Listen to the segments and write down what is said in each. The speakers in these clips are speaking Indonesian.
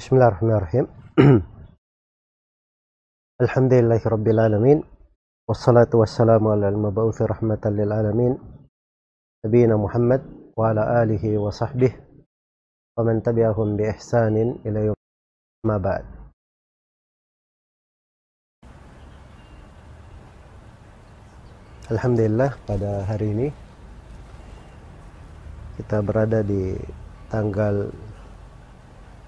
Bismillahirrahmanirrahim. Alhamdulillahi rabbil alamin. Wassalatu wassalamu ala Muhammad wa ala alihi wa. Alhamdulillah kita berada di tanggal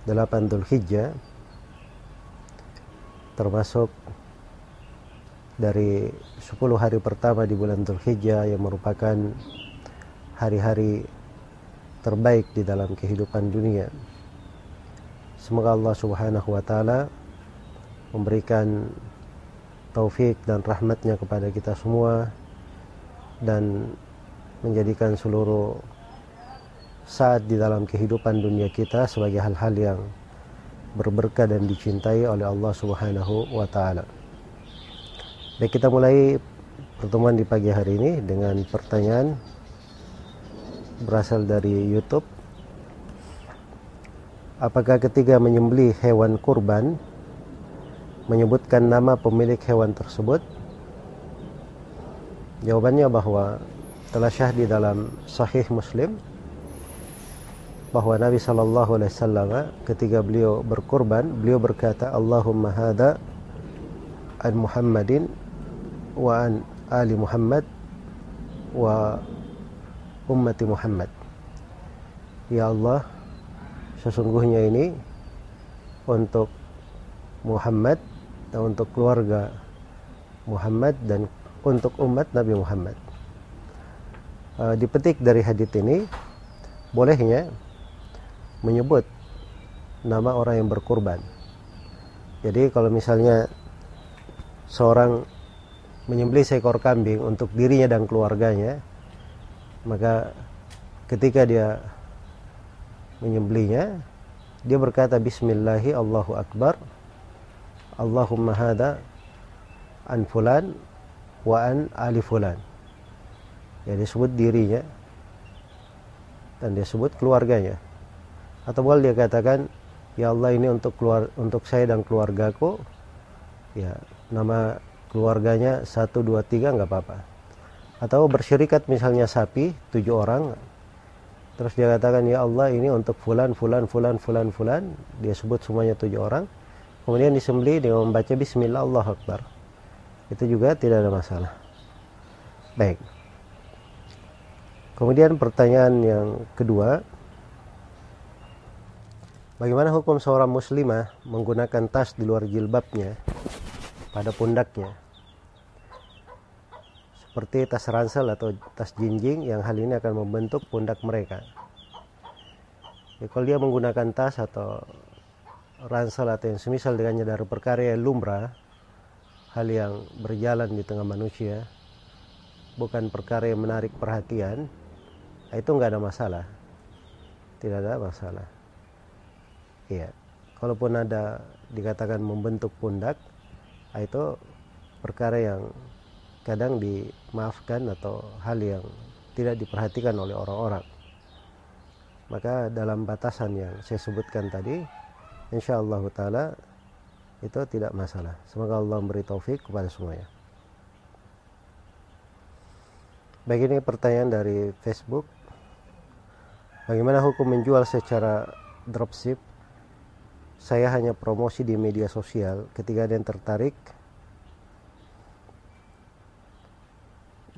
8 Dzulhijjah termasuk dari 10 hari pertama di bulan Dzulhijjah yang merupakan hari-hari terbaik di dalam kehidupan dunia. Semoga Allah Subhanahu wa taala memberikan taufik dan rahmatnya kepada kita semua dan menjadikan seluruh saat di dalam kehidupan dunia kita sebagai hal-hal yang berberkah dan dicintai oleh Allah Subhanahu wa taala. Baik, kita mulai pertemuan di pagi hari ini dengan pertanyaan berasal dari YouTube. Apakah ketika menyembelih hewan kurban menyebutkan nama pemilik hewan tersebut? Jawabannya bahwa telah syah di dalam Sahih Muslim bahwa Nabi Shallallahu Alaihi Wasallam ketika beliau berkorban beliau berkata Allahumma hada an Muhammadin wa an ali Muhammad wa ummati Muhammad. Ya Allah sesungguhnya ini untuk Muhammad dan untuk keluarga Muhammad dan untuk umat Nabi Muhammad. Uh, dipetik dari hadits ini bolehnya menyebut nama orang yang berkurban. Jadi kalau misalnya seorang menyembelih seekor kambing untuk dirinya dan keluarganya, maka ketika dia menyembelihnya, dia berkata Bismillahi Allahu Akbar, Allahumma hada an fulan wa an ali fulan. Ya disebut dirinya dan dia sebut keluarganya atau boleh dia katakan ya Allah ini untuk keluar untuk saya dan keluargaku. Ya nama keluarganya satu dua tiga nggak apa-apa. Atau bersyirikat misalnya sapi tujuh orang. Terus dia katakan ya Allah ini untuk fulan fulan fulan fulan fulan. Dia sebut semuanya tujuh orang. Kemudian disembeli dia membaca Bismillah Allah Akbar. Itu juga tidak ada masalah. Baik. Kemudian pertanyaan yang kedua Bagaimana hukum seorang muslimah menggunakan tas di luar jilbabnya pada pundaknya? Seperti tas ransel atau tas jinjing yang hal ini akan membentuk pundak mereka. Ya, kalau dia menggunakan tas atau ransel atau yang semisal dengannya dari perkara lumrah, hal yang berjalan di tengah manusia, bukan perkara yang menarik perhatian, itu nggak ada masalah. Tidak ada masalah. Iya. Kalaupun ada dikatakan membentuk pundak, ah, itu perkara yang kadang dimaafkan atau hal yang tidak diperhatikan oleh orang-orang. Maka dalam batasan yang saya sebutkan tadi, insya Allah taala itu tidak masalah. Semoga Allah memberi taufik kepada semuanya. Baik ini pertanyaan dari Facebook. Bagaimana hukum menjual secara dropship saya hanya promosi di media sosial. Ketika ada yang tertarik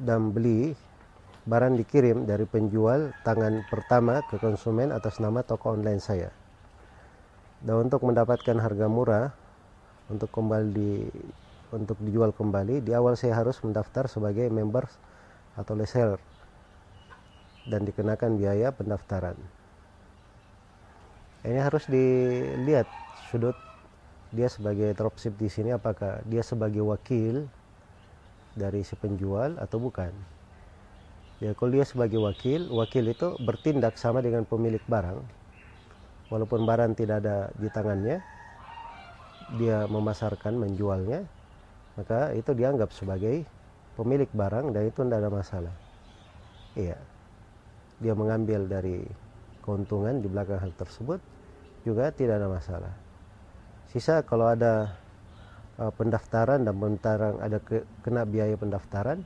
dan beli barang dikirim dari penjual tangan pertama ke konsumen atas nama toko online saya. Dan untuk mendapatkan harga murah untuk kembali untuk dijual kembali di awal saya harus mendaftar sebagai member atau reseller dan dikenakan biaya pendaftaran ini harus dilihat sudut dia sebagai dropship di sini apakah dia sebagai wakil dari si penjual atau bukan. Ya kalau dia sebagai wakil wakil itu bertindak sama dengan pemilik barang. Walaupun barang tidak ada di tangannya dia memasarkan menjualnya maka itu dianggap sebagai pemilik barang dan itu tidak ada masalah. Iya. Dia mengambil dari keuntungan di belakang hal tersebut juga tidak ada masalah. Sisa kalau ada uh, pendaftaran dan pendaftaran ada ke, kena biaya pendaftaran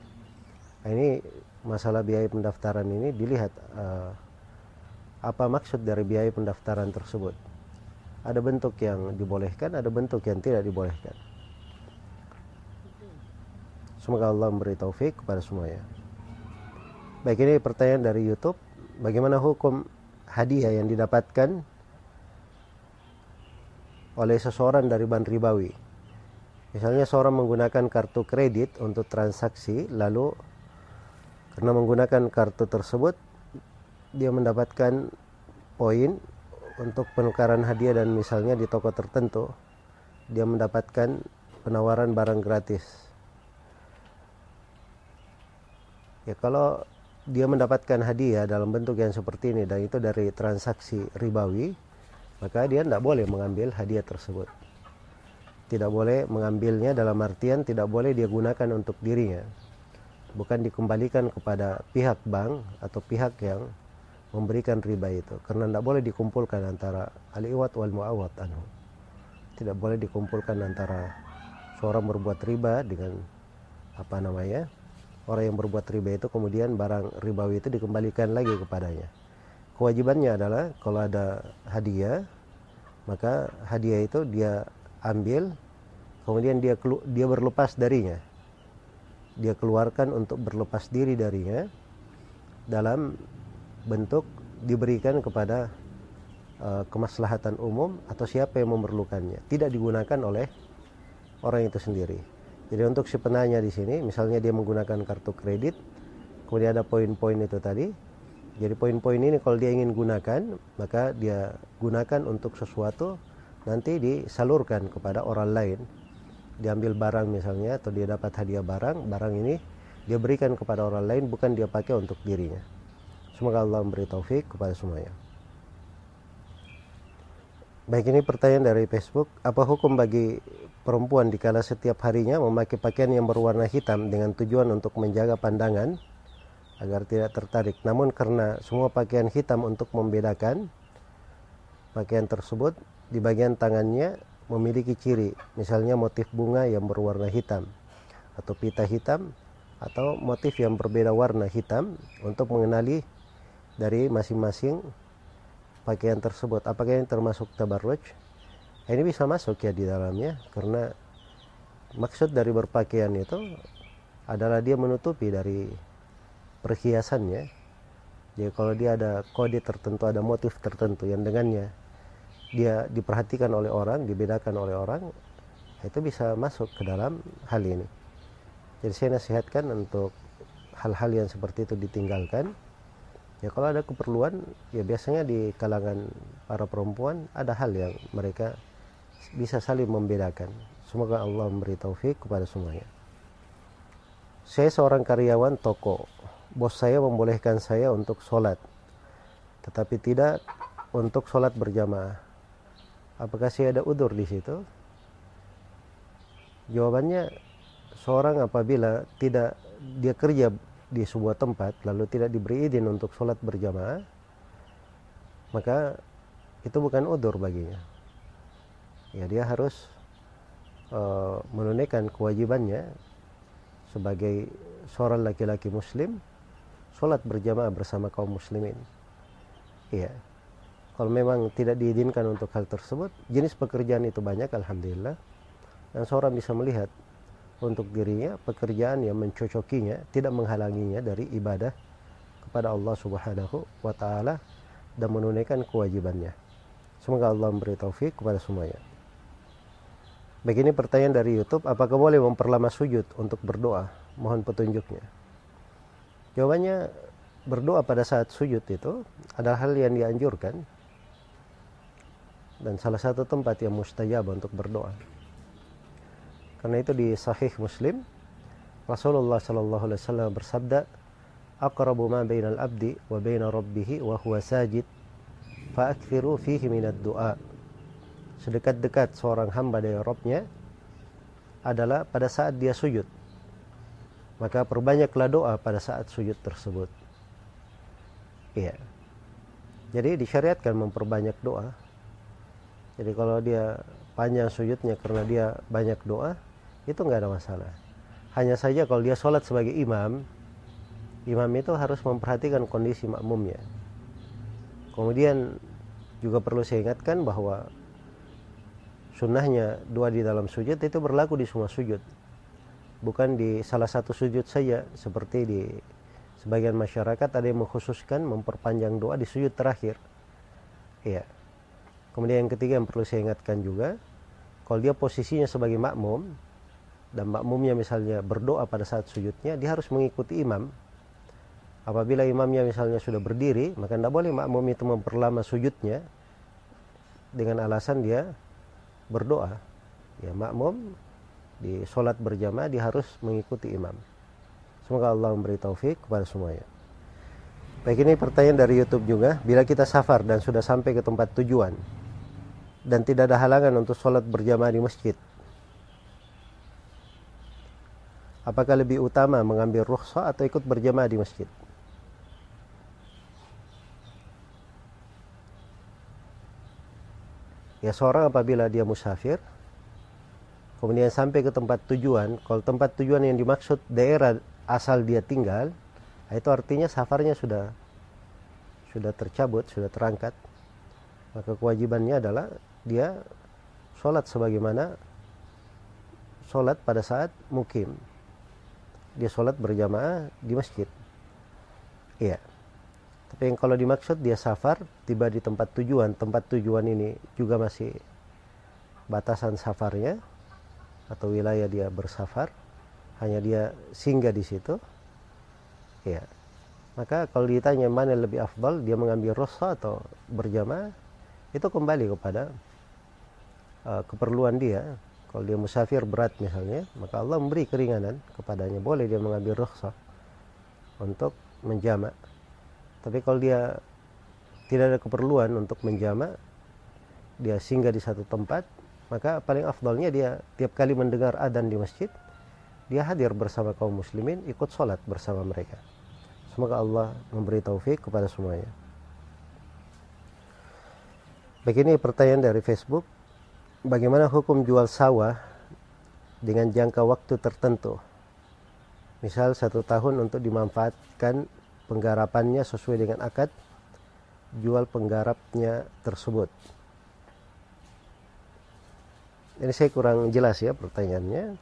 nah ini masalah biaya pendaftaran ini dilihat uh, apa maksud dari biaya pendaftaran tersebut. Ada bentuk yang dibolehkan ada bentuk yang tidak dibolehkan. Semoga Allah memberi taufik kepada semuanya. Baik ini pertanyaan dari YouTube. Bagaimana hukum hadiah yang didapatkan oleh seseorang dari bank ribawi misalnya seorang menggunakan kartu kredit untuk transaksi lalu karena menggunakan kartu tersebut dia mendapatkan poin untuk penukaran hadiah dan misalnya di toko tertentu dia mendapatkan penawaran barang gratis. Ya kalau dia mendapatkan hadiah dalam bentuk yang seperti ini dan itu dari transaksi ribawi, maka dia tidak boleh mengambil hadiah tersebut. Tidak boleh mengambilnya dalam artian tidak boleh dia gunakan untuk dirinya. Bukan dikembalikan kepada pihak bank atau pihak yang memberikan riba itu karena tidak boleh dikumpulkan antara al-iwat wal muawat anhu tidak boleh dikumpulkan antara seorang berbuat riba dengan apa namanya orang yang berbuat riba itu kemudian barang ribawi itu dikembalikan lagi kepadanya kewajibannya adalah kalau ada hadiah maka hadiah itu dia ambil kemudian dia dia berlepas darinya. Dia keluarkan untuk berlepas diri darinya dalam bentuk diberikan kepada uh, kemaslahatan umum atau siapa yang memerlukannya. Tidak digunakan oleh orang itu sendiri. Jadi untuk si penanya di sini misalnya dia menggunakan kartu kredit kemudian ada poin-poin itu tadi jadi poin-poin ini kalau dia ingin gunakan maka dia gunakan untuk sesuatu nanti disalurkan kepada orang lain. Diambil barang misalnya atau dia dapat hadiah barang barang ini dia berikan kepada orang lain bukan dia pakai untuk dirinya. Semoga Allah memberi taufik kepada semuanya. Baik ini pertanyaan dari Facebook, apa hukum bagi perempuan dikala setiap harinya memakai pakaian yang berwarna hitam dengan tujuan untuk menjaga pandangan agar tidak tertarik. Namun karena semua pakaian hitam untuk membedakan pakaian tersebut di bagian tangannya memiliki ciri, misalnya motif bunga yang berwarna hitam atau pita hitam atau motif yang berbeda warna hitam untuk mengenali dari masing-masing pakaian tersebut. Apakah ini termasuk tabarruj? Ini bisa masuk ya di dalamnya karena maksud dari berpakaian itu adalah dia menutupi dari perhiasannya. Jadi kalau dia ada kode tertentu, ada motif tertentu yang dengannya dia diperhatikan oleh orang, dibedakan oleh orang, itu bisa masuk ke dalam hal ini. Jadi saya nasihatkan untuk hal-hal yang seperti itu ditinggalkan ya kalau ada keperluan ya biasanya di kalangan para perempuan ada hal yang mereka bisa saling membedakan semoga Allah memberi taufik kepada semuanya saya seorang karyawan toko bos saya membolehkan saya untuk sholat tetapi tidak untuk sholat berjamaah. Apakah saya ada udur di situ? Jawabannya seorang apabila tidak dia kerja di sebuah tempat lalu tidak diberi izin untuk sholat berjamaah maka itu bukan udur baginya. Ya dia harus uh, menunaikan kewajibannya sebagai seorang laki-laki muslim sholat berjamaah bersama kaum muslimin iya kalau memang tidak diizinkan untuk hal tersebut jenis pekerjaan itu banyak alhamdulillah dan seorang bisa melihat untuk dirinya pekerjaan yang mencocokinya tidak menghalanginya dari ibadah kepada Allah Subhanahu wa taala dan menunaikan kewajibannya. Semoga Allah memberi taufik kepada semuanya. Begini pertanyaan dari YouTube, apakah boleh memperlama sujud untuk berdoa? Mohon petunjuknya. Jawabannya berdoa pada saat sujud itu adalah hal yang dianjurkan dan salah satu tempat yang mustajab untuk berdoa. Karena itu di Sahih Muslim Rasulullah Shallallahu Alaihi Wasallam bersabda, "Aqrabu ma bainal abdi wa baina rabbih wa huwa sajid, fa'akthiru fihi minad du'a." Sedekat-dekat seorang hamba dari Rabbnya adalah pada saat dia sujud. Maka perbanyaklah doa pada saat sujud tersebut. Iya. Jadi disyariatkan memperbanyak doa. Jadi kalau dia panjang sujudnya karena dia banyak doa itu nggak ada masalah hanya saja kalau dia sholat sebagai imam imam itu harus memperhatikan kondisi makmumnya kemudian juga perlu saya ingatkan bahwa sunnahnya doa di dalam sujud itu berlaku di semua sujud bukan di salah satu sujud saja seperti di sebagian masyarakat ada yang mengkhususkan memperpanjang doa di sujud terakhir. Iya. Kemudian yang ketiga yang perlu saya ingatkan juga kalau dia posisinya sebagai makmum dan makmumnya misalnya berdoa pada saat sujudnya dia harus mengikuti imam. Apabila imamnya misalnya sudah berdiri maka tidak boleh makmum itu memperlama sujudnya dengan alasan dia berdoa. Ya makmum di sholat berjamaah dia harus mengikuti imam. Semoga Allah memberi taufik kepada semuanya. Baik ini pertanyaan dari YouTube juga. Bila kita safar dan sudah sampai ke tempat tujuan dan tidak ada halangan untuk sholat berjamaah di masjid, apakah lebih utama mengambil rukhsah atau ikut berjamaah di masjid? Ya seorang apabila dia musafir kemudian sampai ke tempat tujuan. Kalau tempat tujuan yang dimaksud daerah asal dia tinggal itu artinya safarnya sudah sudah tercabut sudah terangkat. Maka kewajibannya adalah dia sholat sebagaimana sholat pada saat mukim. Dia sholat berjamaah di masjid. Iya. Tapi yang kalau dimaksud dia safar tiba di tempat tujuan. Tempat tujuan ini juga masih batasan safarnya atau wilayah dia bersafar hanya dia singgah di situ ya. Maka kalau ditanya mana yang lebih afdal dia mengambil rosa atau berjamaah itu kembali kepada uh, keperluan dia. Kalau dia musafir berat misalnya maka Allah memberi keringanan kepadanya. Boleh dia mengambil rosa untuk menjamak tapi kalau dia tidak ada keperluan untuk menjamak dia singgah di satu tempat maka paling afdalnya dia tiap kali mendengar adzan di masjid dia hadir bersama kaum muslimin ikut sholat bersama mereka. Semoga Allah memberi taufik kepada semuanya. Begini pertanyaan dari Facebook. Bagaimana hukum jual sawah dengan jangka waktu tertentu? Misal satu tahun untuk dimanfaatkan penggarapannya sesuai dengan akad jual penggarapnya tersebut ini saya kurang jelas ya pertanyaannya.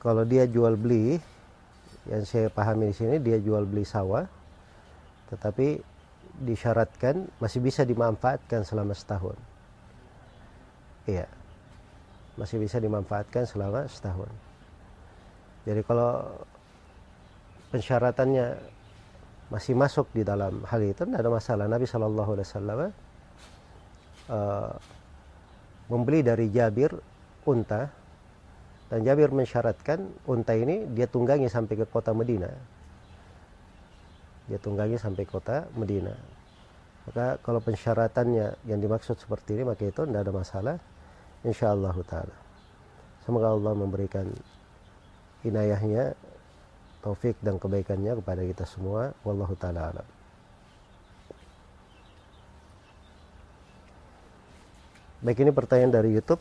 Kalau dia jual beli yang saya pahami di sini dia jual beli sawah tetapi disyaratkan masih bisa dimanfaatkan selama setahun. Iya masih bisa dimanfaatkan selama setahun. Jadi kalau pensyaratannya masih masuk di dalam hal itu tidak ada masalah. Nabi Shallallahu Alaihi Wasallam uh, membeli dari Jabir unta dan Jabir mensyaratkan unta ini dia tunggangi sampai ke kota Medina. Dia tunggangi sampai kota Medina. Maka kalau pensyaratannya yang dimaksud seperti ini maka itu tidak ada masalah. Insyaallah taala. Semoga Allah memberikan inayahnya taufik dan kebaikannya kepada kita semua. Wallahu taala alam Baik ini pertanyaan dari YouTube.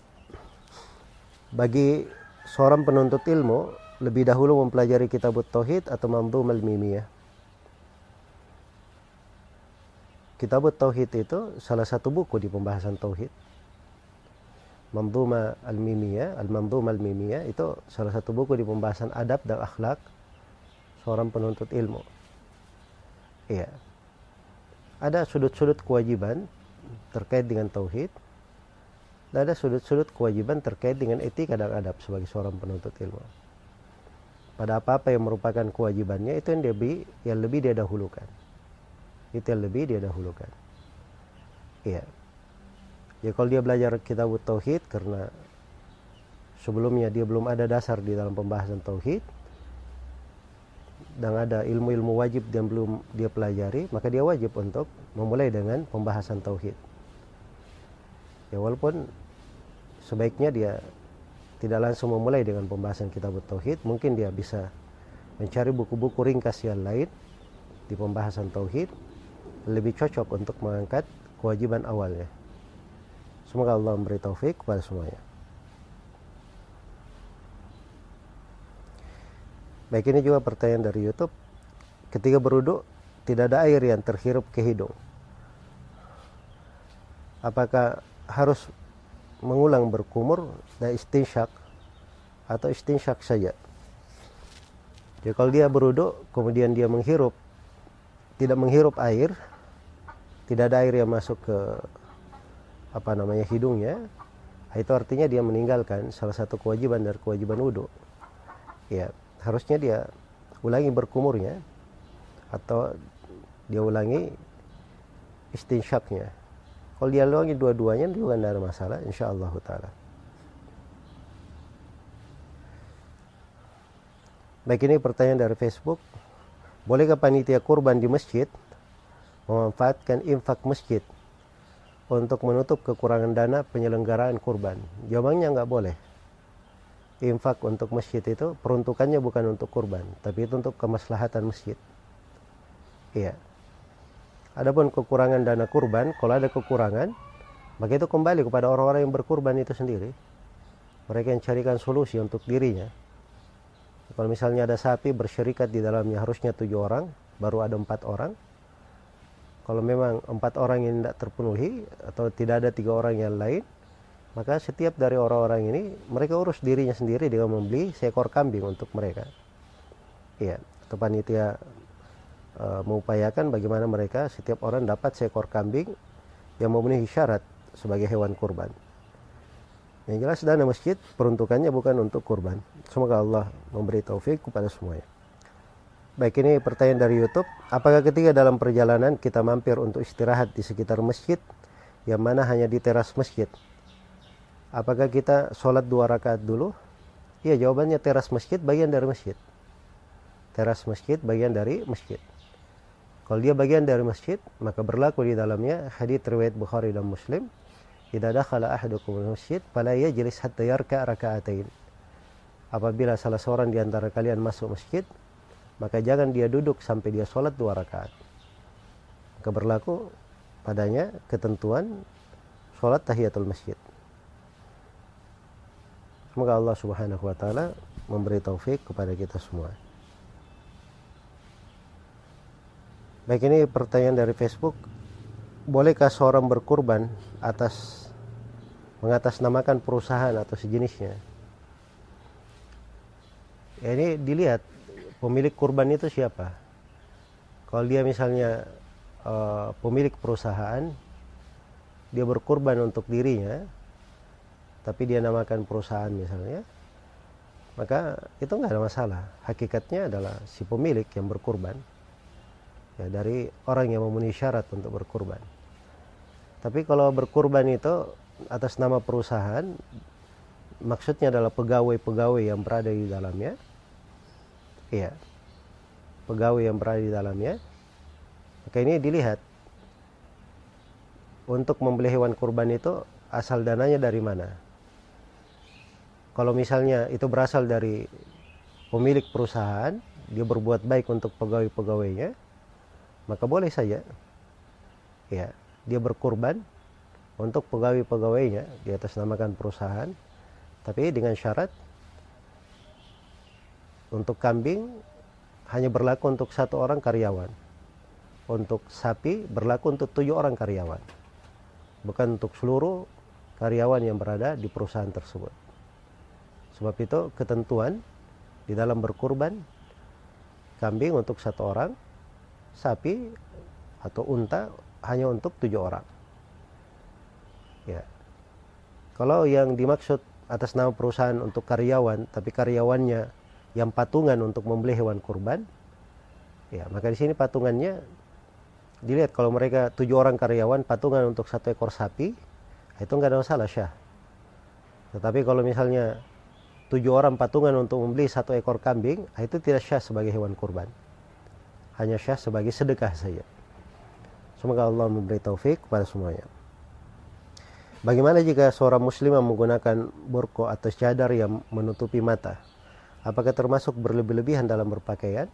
Bagi seorang penuntut ilmu lebih dahulu mempelajari kitab tauhid atau mamdu al-mimiyah. Kitab tauhid itu salah satu buku di pembahasan tauhid. Mamduma al-mimiyah, al-mamdum al-mimiyah itu salah satu buku di pembahasan adab dan akhlak seorang penuntut ilmu. Iya. Ada sudut-sudut kewajiban terkait dengan tauhid dan ada sudut-sudut kewajiban terkait dengan etika dan adab sebagai seorang penuntut ilmu. Pada apa-apa yang merupakan kewajibannya itu yang lebih yang lebih dia dahulukan. Itu yang lebih dia dahulukan. Iya. Ya kalau dia belajar kitab tauhid karena sebelumnya dia belum ada dasar di dalam pembahasan tauhid dan ada ilmu-ilmu wajib yang belum dia pelajari, maka dia wajib untuk memulai dengan pembahasan tauhid ya walaupun sebaiknya dia tidak langsung memulai dengan pembahasan kitab tauhid mungkin dia bisa mencari buku-buku ringkas yang lain di pembahasan tauhid lebih cocok untuk mengangkat kewajiban awalnya Semoga Allah memberi taufik kepada semuanya. Baik ini juga pertanyaan dari YouTube. Ketika beruduk tidak ada air yang terhirup ke hidung. Apakah harus mengulang berkumur dan istinsyak atau istinsyak saja? Jadi kalau dia beruduk kemudian dia menghirup tidak menghirup air, tidak ada air yang masuk ke apa namanya hidungnya, itu artinya dia meninggalkan salah satu kewajiban dari kewajiban wudhu. Ya, harusnya dia ulangi berkumurnya atau dia ulangi istinsyaknya. Kalau dia ulangi dua-duanya juga tidak ada masalah, insya Allah taala. Baik ini pertanyaan dari Facebook. Bolehkah panitia kurban di masjid memanfaatkan infak masjid untuk menutup kekurangan dana penyelenggaraan kurban? Jawabannya nggak boleh. Infak untuk masjid itu peruntukannya bukan untuk kurban, tapi itu untuk kemaslahatan masjid. Iya. Adapun kekurangan dana kurban, kalau ada kekurangan, maka itu kembali kepada orang-orang yang berkurban itu sendiri. Mereka yang carikan solusi untuk dirinya. Kalau misalnya ada sapi bersyirikat di dalamnya harusnya tujuh orang, baru ada empat orang. Kalau memang empat orang ini tidak terpenuhi atau tidak ada tiga orang yang lain, maka setiap dari orang-orang ini mereka urus dirinya sendiri dengan membeli seekor kambing untuk mereka. Iya, atau panitia e, mengupayakan bagaimana mereka setiap orang dapat seekor kambing yang memenuhi syarat sebagai hewan kurban. Yang jelas dana masjid peruntukannya bukan untuk kurban. Semoga Allah memberi taufik kepada semuanya. Baik ini pertanyaan dari YouTube. Apakah ketika dalam perjalanan kita mampir untuk istirahat di sekitar masjid yang mana hanya di teras masjid? Apakah kita sholat dua rakaat dulu? Iya jawabannya teras masjid bagian dari masjid. Teras masjid bagian dari masjid. Kalau dia bagian dari masjid, maka berlaku di dalamnya hadits riwayat Bukhari dan Muslim Idza dakhala ahadukum masjid fala yajlis hatta yarka raka'atain. Apabila salah seorang di antara kalian masuk masjid, maka jangan dia duduk sampai dia sholat dua rakaat. Maka berlaku padanya ketentuan sholat tahiyatul masjid. Semoga Allah Subhanahu wa taala memberi taufik kepada kita semua. Baik ini pertanyaan dari Facebook bolehkah seorang berkurban atas mengatasnamakan perusahaan atau sejenisnya? Ya ini dilihat pemilik kurban itu siapa. Kalau dia misalnya uh, pemilik perusahaan, dia berkurban untuk dirinya, tapi dia namakan perusahaan misalnya, maka itu nggak ada masalah. Hakikatnya adalah si pemilik yang berkurban ya, dari orang yang memenuhi syarat untuk berkurban. Tapi kalau berkurban itu atas nama perusahaan, maksudnya adalah pegawai-pegawai yang berada di dalamnya. Iya. Pegawai yang berada di dalamnya. Maka ini dilihat untuk membeli hewan kurban itu asal dananya dari mana. Kalau misalnya itu berasal dari pemilik perusahaan, dia berbuat baik untuk pegawai-pegawainya, maka boleh saja. Ya, dia berkurban untuk pegawai-pegawainya di atas namakan perusahaan. Tapi dengan syarat untuk kambing hanya berlaku untuk satu orang karyawan. Untuk sapi berlaku untuk tujuh orang karyawan. Bukan untuk seluruh karyawan yang berada di perusahaan tersebut. Sebab itu ketentuan di dalam berkurban kambing untuk satu orang sapi atau unta hanya untuk tujuh orang. Ya. Kalau yang dimaksud atas nama perusahaan untuk karyawan, tapi karyawannya yang patungan untuk membeli hewan kurban, ya maka di sini patungannya dilihat kalau mereka tujuh orang karyawan patungan untuk satu ekor sapi, itu nggak ada masalah syah. Tetapi kalau misalnya tujuh orang patungan untuk membeli satu ekor kambing, itu tidak syah sebagai hewan kurban. Hanya syah sebagai sedekah saja. Semoga Allah memberi taufik kepada semuanya. Bagaimana jika seorang muslim menggunakan burko atau cadar yang menutupi mata? Apakah termasuk berlebih-lebihan dalam berpakaian?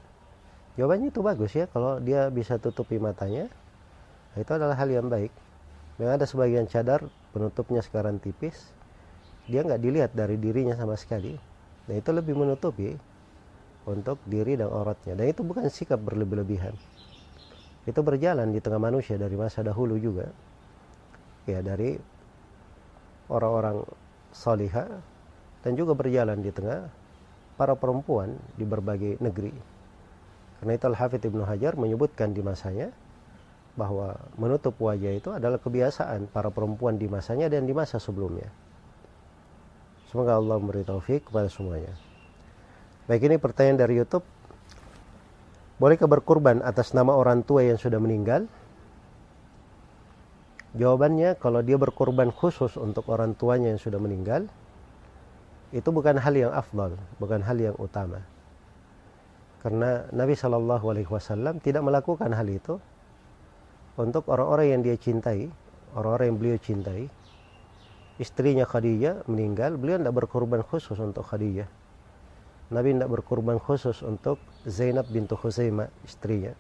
Jawabannya itu bagus ya, kalau dia bisa tutupi matanya, itu adalah hal yang baik. Memang ada sebagian cadar penutupnya sekarang tipis, dia nggak dilihat dari dirinya sama sekali. Nah itu lebih menutupi untuk diri dan auratnya. Dan itu bukan sikap berlebih-lebihan. Itu berjalan di tengah manusia dari masa dahulu juga. Ya dari orang-orang salihah dan juga berjalan di tengah para perempuan di berbagai negeri. Karena itu Al-Hafidh Ibnu Hajar menyebutkan di masanya bahwa menutup wajah itu adalah kebiasaan para perempuan di masanya dan di masa sebelumnya. Semoga Allah memberi taufik kepada semuanya. Baik ini pertanyaan dari YouTube. Bolehkah berkurban atas nama orang tua yang sudah meninggal? Jawabannya kalau dia berkorban khusus untuk orang tuanya yang sudah meninggal, itu bukan hal yang afdal, bukan hal yang utama. Karena Nabi Shallallahu Alaihi Wasallam tidak melakukan hal itu untuk orang-orang yang dia cintai, orang-orang yang beliau cintai. Istrinya Khadijah meninggal, beliau tidak berkorban khusus untuk Khadijah. Nabi tidak berkorban khusus untuk Zainab bintu Khuzaimah, istrinya.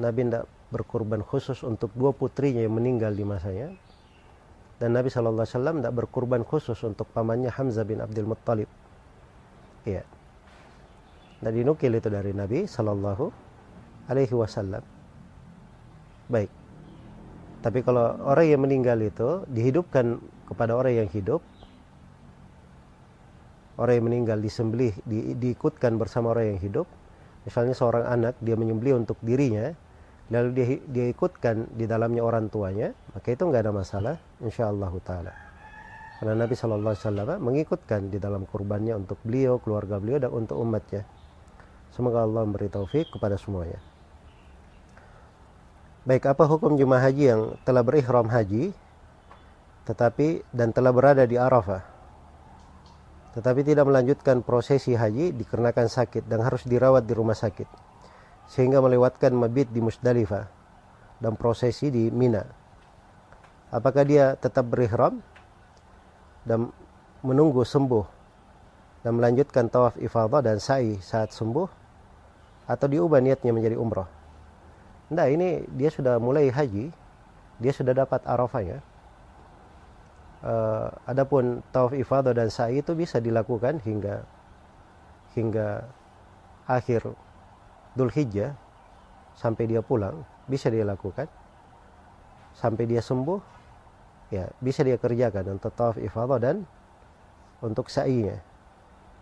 Nabi tidak berkorban khusus untuk dua putrinya yang meninggal di masanya. Dan Nabi SAW tidak berkorban khusus untuk pamannya Hamzah bin Abdul Muttalib. Iya. Nah dinukil itu dari Nabi Sallallahu Alaihi Wasallam. Baik. Tapi kalau orang yang meninggal itu dihidupkan kepada orang yang hidup, orang yang meninggal disembelih, di, diikutkan bersama orang yang hidup, misalnya seorang anak dia menyembelih untuk dirinya, lalu dia, dia ikutkan di dalamnya orang tuanya, maka itu nggak ada masalah, insya Allah taala. Karena Nabi Shallallahu Alaihi Wasallam mengikutkan di dalam kurbannya untuk beliau, keluarga beliau dan untuk umatnya. Semoga Allah memberi taufik kepada semuanya. Baik, apa hukum jemaah haji yang telah berihram haji tetapi dan telah berada di Arafah tetapi tidak melanjutkan prosesi haji dikarenakan sakit dan harus dirawat di rumah sakit sehingga melewatkan mabit di Musdalifah dan prosesi di Mina. Apakah dia tetap berihram dan menunggu sembuh dan melanjutkan tawaf ifadah dan sa'i saat sembuh atau diubah niatnya menjadi umrah? Nah ini dia sudah mulai haji, dia sudah dapat arafahnya. Uh, adapun tawaf ifadah dan sa'i itu bisa dilakukan hingga hingga akhir Dhul Hijjah sampai dia pulang bisa dia lakukan. Sampai dia sembuh ya bisa dia kerjakan untuk tawaf ifadah dan untuk sa'inya.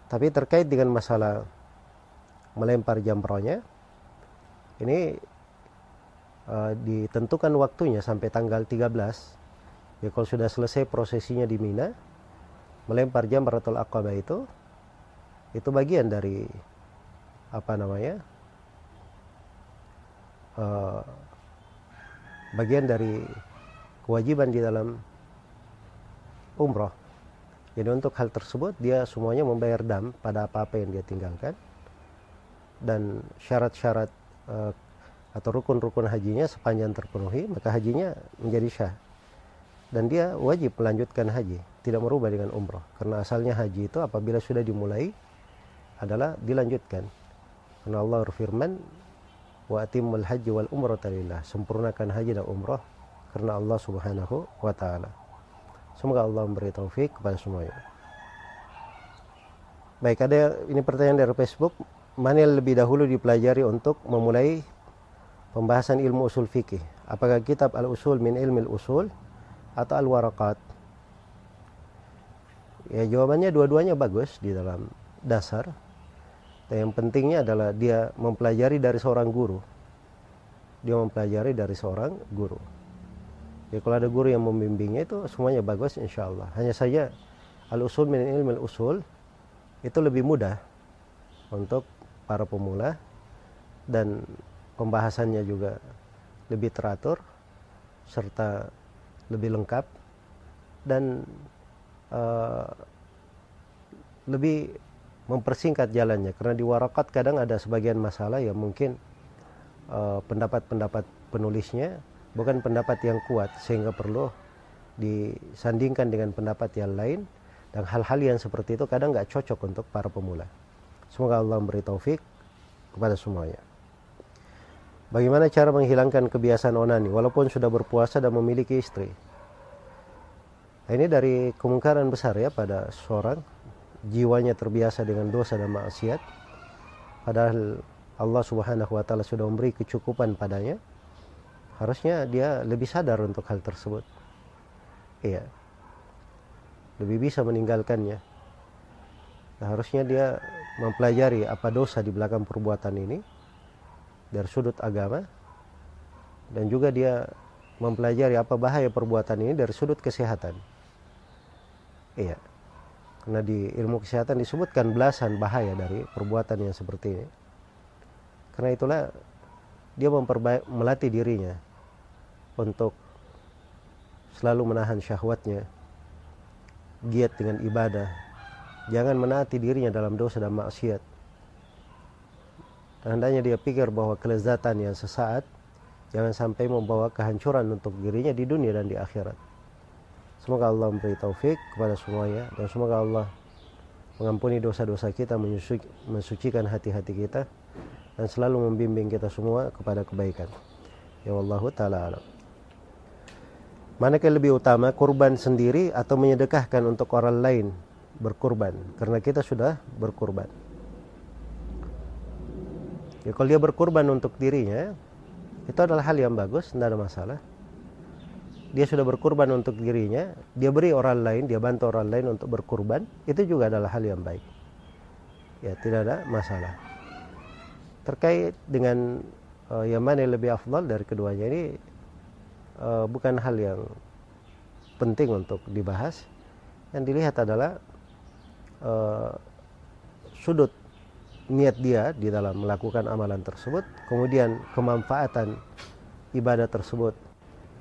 Tapi terkait dengan masalah melempar jamrohnya ini uh, ditentukan waktunya sampai tanggal 13 ya kalau sudah selesai prosesinya di Mina melempar jamratul aqabah itu itu bagian dari apa namanya uh, bagian dari kewajiban di dalam umroh. Jadi untuk hal tersebut dia semuanya membayar dam pada apa-apa yang dia tinggalkan. Dan syarat-syarat uh, atau rukun-rukun hajinya sepanjang terpenuhi maka hajinya menjadi syah dan dia wajib melanjutkan haji tidak merubah dengan umroh. Karena asalnya haji itu apabila sudah dimulai adalah dilanjutkan. Karena Allah berfirman wa atimul haji wal umrah lillah sempurnakan haji dan umrah karena Allah subhanahu wa ta'ala. Semoga Allah memberi taufik kepada semuanya baik ada ini pertanyaan dari Facebook. Mana yang lebih dahulu dipelajari untuk memulai pembahasan ilmu usul fikih. Apakah kitab al-usul min ilmi usul atau al-warakat? Ya jawabannya dua-duanya bagus di dalam dasar. Dan yang pentingnya adalah dia mempelajari dari seorang guru. Dia mempelajari dari seorang guru. Ya kalau ada guru yang membimbingnya itu semuanya bagus insya Allah. Hanya saja al-usul min ilmi usul itu lebih mudah untuk para pemula dan pembahasannya juga lebih teratur serta lebih lengkap dan uh, lebih mempersingkat jalannya karena di warakat kadang ada sebagian masalah yang mungkin eh, pendapat-pendapat uh, penulisnya bukan pendapat yang kuat sehingga perlu disandingkan dengan pendapat yang lain dan hal-hal yang seperti itu kadang nggak cocok untuk para pemula. Semoga Allah memberi taufik kepada semuanya. Bagaimana cara menghilangkan kebiasaan onani walaupun sudah berpuasa dan memiliki istri? Nah, ini dari kemungkaran besar ya pada seorang jiwanya terbiasa dengan dosa dan maksiat. Padahal Allah Subhanahu wa taala sudah memberi kecukupan padanya. Harusnya dia lebih sadar untuk hal tersebut. Iya. Lebih bisa meninggalkannya. Nah, harusnya dia mempelajari apa dosa di belakang perbuatan ini dari sudut agama dan juga dia mempelajari apa bahaya perbuatan ini dari sudut kesehatan. Iya. Karena di ilmu kesehatan disebutkan belasan bahaya dari perbuatan yang seperti ini. Karena itulah dia memperbaik melatih dirinya untuk selalu menahan syahwatnya, giat dengan ibadah, jangan menaati dirinya dalam dosa dan maksiat dan hendaknya dia pikir bahwa kelezatan yang sesaat jangan sampai membawa kehancuran untuk dirinya di dunia dan di akhirat. Semoga Allah memberi taufik kepada semuanya dan semoga Allah mengampuni dosa-dosa kita, mensucikan hati-hati kita dan selalu membimbing kita semua kepada kebaikan. Ya Allah taala alam. Manakah lebih utama kurban sendiri atau menyedekahkan untuk orang lain berkurban? Karena kita sudah berkurban. Ya, kalau dia berkurban untuk dirinya, itu adalah hal yang bagus, tidak ada masalah. Dia sudah berkurban untuk dirinya, dia beri orang lain, dia bantu orang lain untuk berkurban, itu juga adalah hal yang baik. Ya, tidak ada masalah. Terkait dengan uh, yang mana yang lebih afdal dari keduanya ini uh, bukan hal yang penting untuk dibahas. Yang dilihat adalah uh, sudut niat dia di dalam melakukan amalan tersebut, kemudian kemanfaatan ibadah tersebut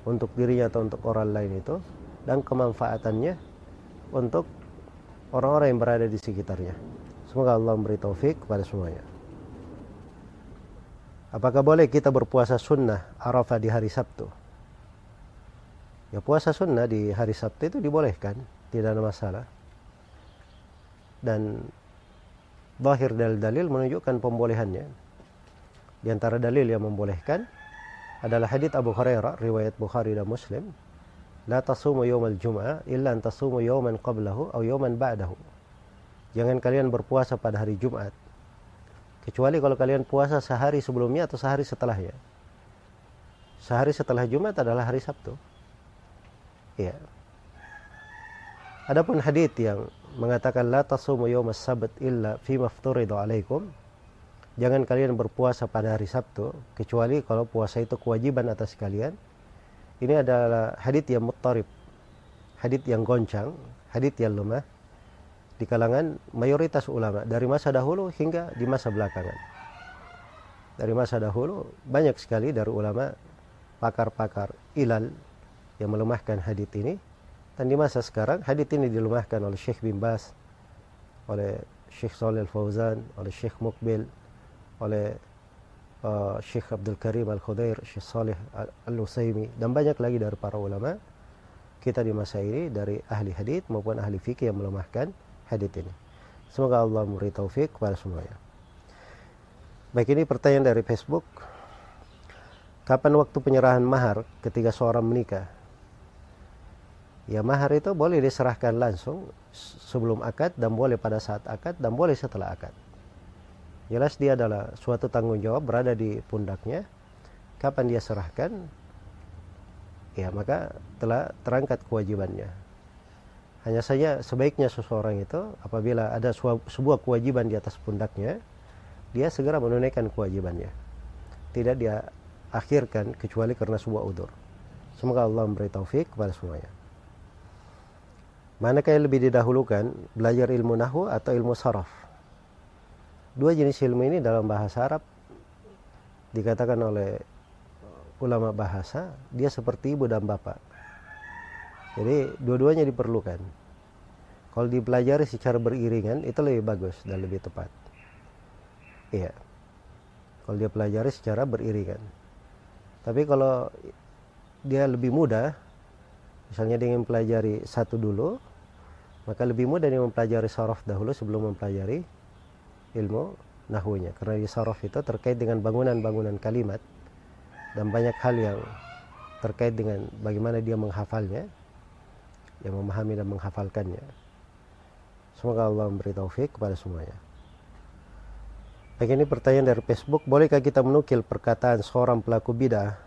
untuk dirinya atau untuk orang lain itu, dan kemanfaatannya untuk orang-orang yang berada di sekitarnya. Semoga Allah memberi taufik kepada semuanya. Apakah boleh kita berpuasa sunnah Arafah di hari Sabtu? Ya puasa sunnah di hari Sabtu itu dibolehkan, tidak ada masalah. Dan Zahir dalil-dalil menunjukkan pembolehannya. Di antara dalil yang membolehkan adalah hadits Abu Hurairah riwayat Bukhari dan Muslim. La tasumu yawmal jum'ah illa an tasumu yawman qablahu atau yawman ba'dahu. Jangan kalian berpuasa pada hari Jumat kecuali kalau kalian puasa sehari sebelumnya atau sehari setelahnya. Sehari setelah Jumat adalah hari Sabtu. Iya. Adapun hadis yang mengatakan la tasumu yawmas sabt illa fi mafturidu alaikum. Jangan kalian berpuasa pada hari Sabtu kecuali kalau puasa itu kewajiban atas kalian. Ini adalah hadis yang muttarib. Hadis yang goncang, hadis yang lemah di kalangan mayoritas ulama dari masa dahulu hingga di masa belakangan. Dari masa dahulu banyak sekali dari ulama pakar-pakar ilal yang melemahkan hadis ini dan di masa sekarang hadits ini dilemahkan oleh Syekh bin Bas, oleh Syekh Salih Al-Fauzan, oleh Syekh Mukbil, oleh uh, Syekh Abdul Karim Al-Khudair, Syekh Salih Al-Usaimi dan banyak lagi dari para ulama kita di masa ini dari ahli hadith maupun ahli fikih yang melemahkan hadith ini. Semoga Allah memberi taufik kepada semuanya. Baik ini pertanyaan dari Facebook. Kapan waktu penyerahan mahar ketika seorang menikah? Ya mahar itu boleh diserahkan langsung sebelum akad dan boleh pada saat akad dan boleh setelah akad. Jelas dia adalah suatu tanggung jawab berada di pundaknya. Kapan dia serahkan? Ya maka telah terangkat kewajibannya. Hanya saja sebaiknya seseorang itu apabila ada sebuah kewajiban di atas pundaknya, dia segera menunaikan kewajibannya. Tidak dia akhirkan kecuali karena sebuah udur. Semoga Allah memberi taufik kepada semuanya. Manakah yang lebih didahulukan, belajar ilmu nahu atau ilmu saraf? Dua jenis ilmu ini dalam bahasa Arab dikatakan oleh ulama bahasa, dia seperti ibu dan bapak. Jadi dua-duanya diperlukan. Kalau dipelajari secara beriringan itu lebih bagus dan lebih tepat. Iya. Kalau dia pelajari secara beriringan. Tapi kalau dia lebih mudah, misalnya dia ingin pelajari satu dulu, maka lebih mudah dia mempelajari sorof dahulu sebelum mempelajari ilmu nahunya karena sorof itu terkait dengan bangunan-bangunan kalimat dan banyak hal yang terkait dengan bagaimana dia menghafalnya yang memahami dan menghafalkannya. Semoga Allah memberi taufik kepada semuanya. Baik ini pertanyaan dari Facebook. Bolehkah kita menukil perkataan seorang pelaku bidah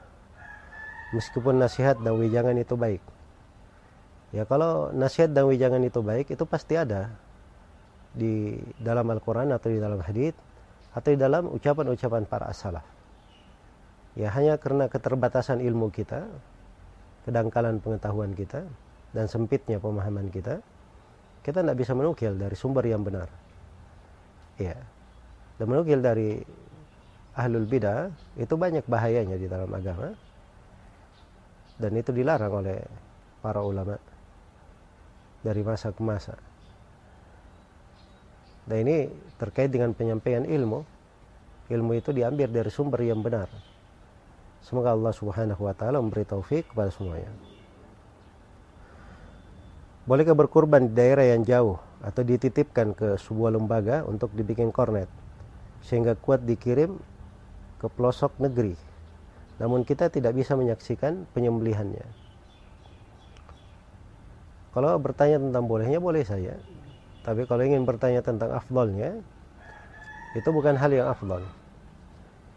meskipun nasihat dan wijangan itu baik ya kalau nasihat dan wijangan itu baik itu pasti ada. Di dalam Al-Quran atau di dalam hadith atau di dalam ucapan-ucapan para asalaf ya hanya karena keterbatasan ilmu kita kedangkalan pengetahuan kita dan sempitnya pemahaman kita kita tidak bisa menukil dari sumber yang benar. Ya dan menukil dari ahlul bidah itu banyak bahayanya di dalam agama dan itu dilarang oleh para ulama dari masa ke masa dan ini terkait dengan penyampaian ilmu ilmu itu diambil dari sumber yang benar Semoga Allah Subhanahu wa taala memberi taufik kepada semuanya. Bolehkah berkurban di daerah yang jauh atau dititipkan ke sebuah lembaga untuk dibikin kornet sehingga kuat dikirim ke pelosok negeri. Namun kita tidak bisa menyaksikan penyembelihannya. Kalau bertanya tentang bolehnya boleh saja. Tapi kalau ingin bertanya tentang afdolnya itu bukan hal yang afdol.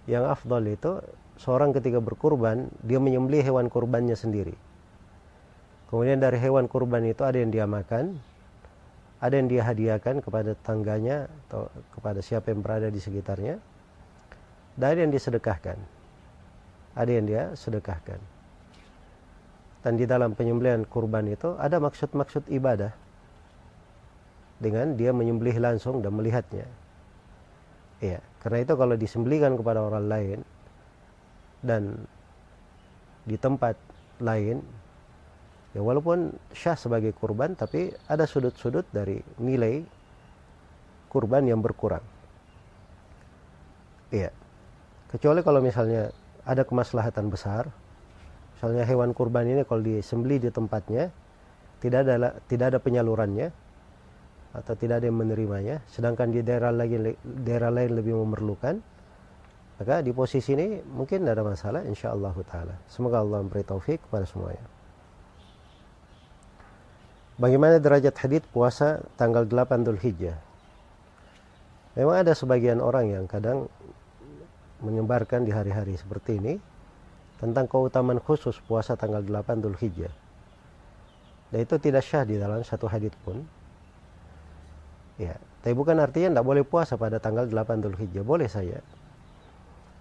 Yang afdol itu seorang ketika berkurban dia menyembelih hewan kurbannya sendiri. Kemudian dari hewan kurban itu ada yang dia makan, ada yang dia hadiahkan kepada tangganya atau kepada siapa yang berada di sekitarnya, dan ada yang disedekahkan. Ada yang dia sedekahkan. Dan di dalam penyembelihan kurban itu ada maksud-maksud ibadah dengan dia menyembelih langsung dan melihatnya. Iya, karena itu kalau disembelihkan kepada orang lain, dan di tempat lain ya walaupun syah sebagai kurban tapi ada sudut-sudut dari nilai kurban yang berkurang iya kecuali kalau misalnya ada kemaslahatan besar misalnya hewan kurban ini kalau disembeli di tempatnya tidak ada tidak ada penyalurannya atau tidak ada yang menerimanya sedangkan di daerah lagi daerah lain lebih memerlukan maka di posisi ini mungkin ada masalah insyaallah taala. Semoga Allah memberi taufik kepada semuanya. Bagaimana derajat hadith puasa tanggal 8 Dhul? Memang ada sebagian orang yang kadang menyebarkan di hari-hari seperti ini tentang keutamaan khusus puasa tanggal 8 Dhul Hijjah. Dan itu tidak syah di dalam satu hadith pun. Ya, tapi bukan artinya tidak boleh puasa pada tanggal 8 Dhul Hijjah. Boleh saja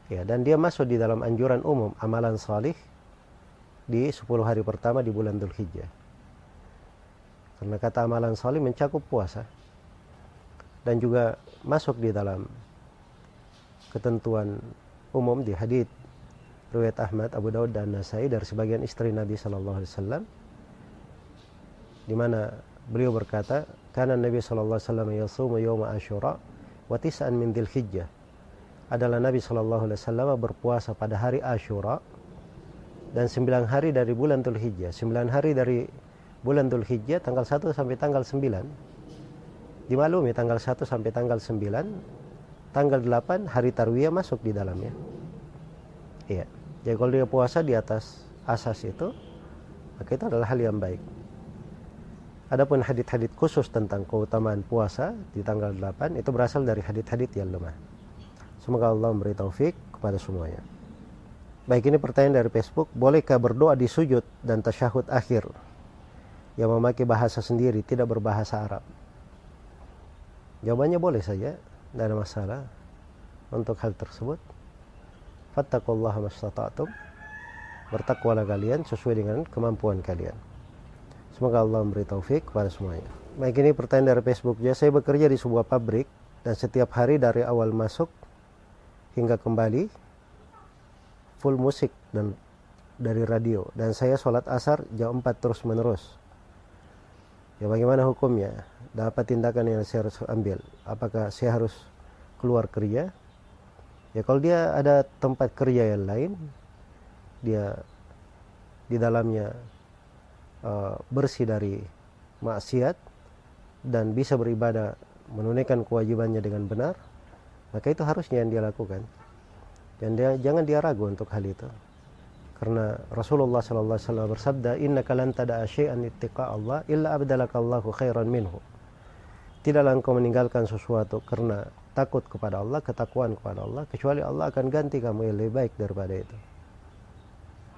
ya dan dia masuk di dalam anjuran umum amalan salih di 10 hari pertama di bulan Dhul Hijjah karena kata amalan salih mencakup puasa dan juga masuk di dalam ketentuan umum di hadith riwayat Ahmad, Abu Daud dan Nasai dari sebagian istri Nabi Shallallahu Alaihi Wasallam di mana beliau berkata karena Nabi Shallallahu Alaihi Wasallam yasumu yawma Ashura wa min Dhul Hijjah adalah Nabi Shallallahu Alaihi Wasallam berpuasa pada hari Ashura dan sembilan hari dari bulan Dhul Hijjah. Sembilan hari dari bulan Dhul Hijjah tanggal 1 sampai tanggal 9. Dimaklumi tanggal 1 sampai tanggal 9, tanggal 8 hari Tarwiyah masuk di dalamnya. Iya. Jadi kalau dia puasa di atas asas itu, maka itu adalah hal yang baik. Adapun hadit-hadit khusus tentang keutamaan puasa di tanggal 8 itu berasal dari hadit-hadit yang lemah. Semoga Allah memberi taufik kepada semuanya. Baik ini pertanyaan dari Facebook, bolehkah berdoa di sujud dan tasyahud akhir yang memakai bahasa sendiri, tidak berbahasa Arab? Jawabannya boleh saja, tidak ada masalah untuk hal tersebut. Fattakullaha mastata'tum. Bertakwalah kalian sesuai dengan kemampuan kalian. Semoga Allah memberi taufik kepada semuanya. Baik ini pertanyaan dari Facebook. Ya, saya bekerja di sebuah pabrik dan setiap hari dari awal masuk hingga kembali full musik dan dari radio dan saya sholat asar jam 4 terus menerus ya bagaimana hukumnya dan apa tindakan yang saya harus ambil apakah saya harus keluar kerja ya kalau dia ada tempat kerja yang lain dia di dalamnya uh, bersih dari maksiat dan bisa beribadah menunaikan kewajibannya dengan benar maka itu harusnya yang dia lakukan. Dan dia jangan dia ragu untuk hal itu. Karena Rasulullah sallallahu alaihi wasallam bersabda innaka lan tada'a syai'an ittiqa Allah illa abdalakallahu khairan minhu. Tidaklah engkau meninggalkan sesuatu karena takut kepada Allah ketakwaan kepada Allah kecuali Allah akan ganti kamu yang lebih baik daripada itu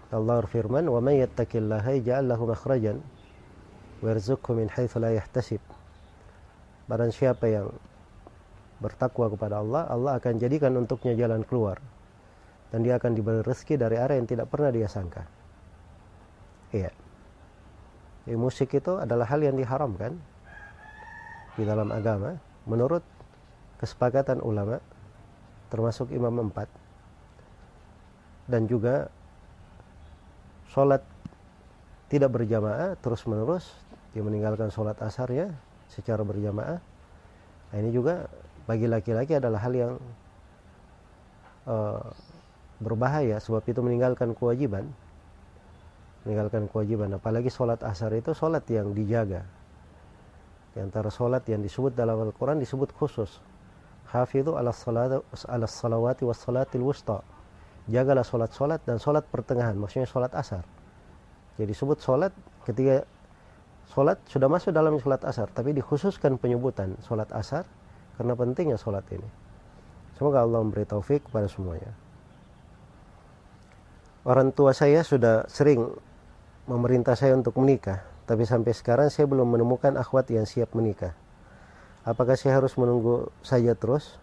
Allah berfirman wa may yattaqillaha yaj'al lahu makhrajan wa yarzuqhu min haitsu la yahtasib barang siapa yang bertakwa kepada Allah Allah akan jadikan untuknya jalan keluar dan dia akan diberi rezeki dari arah yang tidak pernah dia sangka. Iya. Jadi musik itu adalah hal yang diharamkan di dalam agama menurut kesepakatan ulama termasuk imam empat dan juga sholat tidak berjamaah terus menerus dia meninggalkan sholat asarnya secara berjamaah. Nah, ini juga bagi laki-laki adalah hal yang uh, berbahaya. Sebab itu meninggalkan kewajiban meninggalkan kewajiban. Apalagi sholat asar itu sholat yang dijaga. Di antara sholat yang disebut dalam Al-Quran disebut khusus hafidhu ala, ala salawati was salatil wusta. Jagalah sholat-sholat dan sholat pertengahan maksudnya sholat asar. Jadi disebut sholat ketika sholat sudah masuk dalam sholat asar tapi dikhususkan penyebutan sholat asar karena pentingnya sholat ini. Semoga Allah memberi taufik kepada semuanya. Orang tua saya sudah sering memerintah saya untuk menikah, tapi sampai sekarang saya belum menemukan akhwat yang siap menikah. Apakah saya harus menunggu saja terus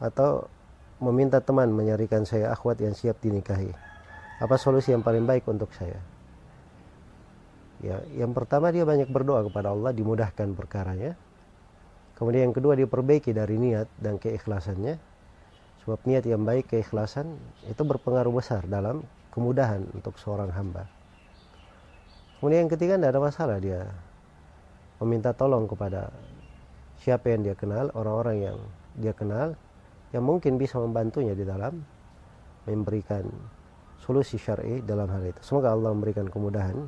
atau meminta teman menyarikan saya akhwat yang siap dinikahi? Apa solusi yang paling baik untuk saya? Ya, yang pertama dia banyak berdoa kepada Allah dimudahkan perkaranya. Kemudian yang kedua dia perbaiki dari niat dan keikhlasannya. Sebab niat yang baik, keikhlasan itu berpengaruh besar dalam kemudahan untuk seorang hamba. Kemudian yang ketiga tidak ada masalah dia meminta tolong kepada siapa yang dia kenal, orang-orang yang dia kenal yang mungkin bisa membantunya di dalam memberikan solusi syar'i dalam hal itu. Semoga Allah memberikan kemudahan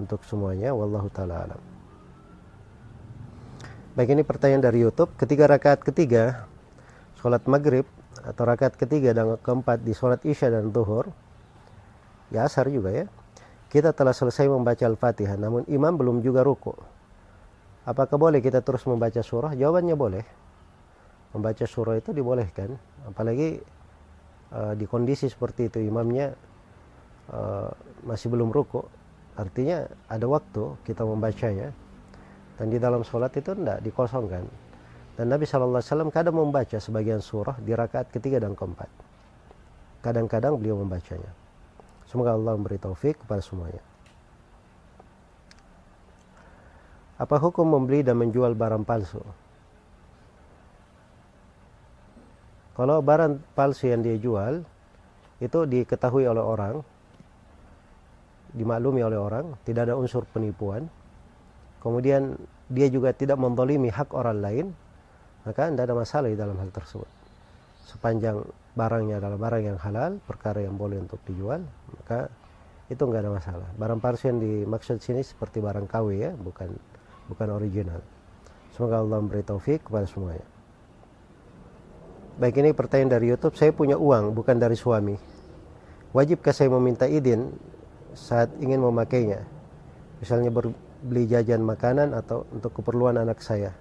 untuk semuanya. Wallahu taala alam. Baik ini pertanyaan dari YouTube. Ketiga rakaat ketiga sholat maghrib atau rakaat ketiga dan keempat di sholat isya dan zuhur ya asar juga ya kita telah selesai membaca Al-Fatihah namun imam belum juga ruku apakah boleh kita terus membaca surah? Jawabannya boleh. Membaca surah itu dibolehkan. Apalagi uh, di kondisi seperti itu imamnya uh, masih belum ruku. Artinya ada waktu kita membacanya. Dan di dalam sholat itu tidak dikosongkan. Dan Nabi SAW kadang membaca sebagian surah di rakaat ketiga dan keempat. Kadang-kadang beliau membacanya. Semoga Allah memberi taufik kepada semuanya. Apa hukum membeli dan menjual barang palsu? Kalau barang palsu yang dia jual itu diketahui oleh orang, dimaklumi oleh orang, tidak ada unsur penipuan. Kemudian dia juga tidak mendolimi hak orang lain, maka tidak ada masalah di dalam hal tersebut. Sepanjang barangnya adalah barang yang halal, perkara yang boleh untuk dijual, maka itu nggak ada masalah. Barang palsu yang dimaksud sini seperti barang KW ya, bukan bukan original. Semoga Allah memberi taufik kepada semuanya. Baik ini pertanyaan dari YouTube, saya punya uang bukan dari suami. Wajibkah saya meminta izin saat ingin memakainya? Misalnya beli jajan makanan atau untuk keperluan anak saya.